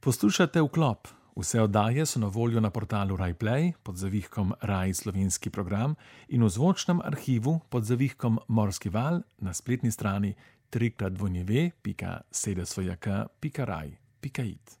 Poslušate vklop. Vse oddaje so na voljo na portalu RaiPlay pod zavihkom Raj slovenski program in v zvočnem arhivu pod zavihkom Morski val na spletni strani trikratvonjeve.sedesvojaka.raj.it.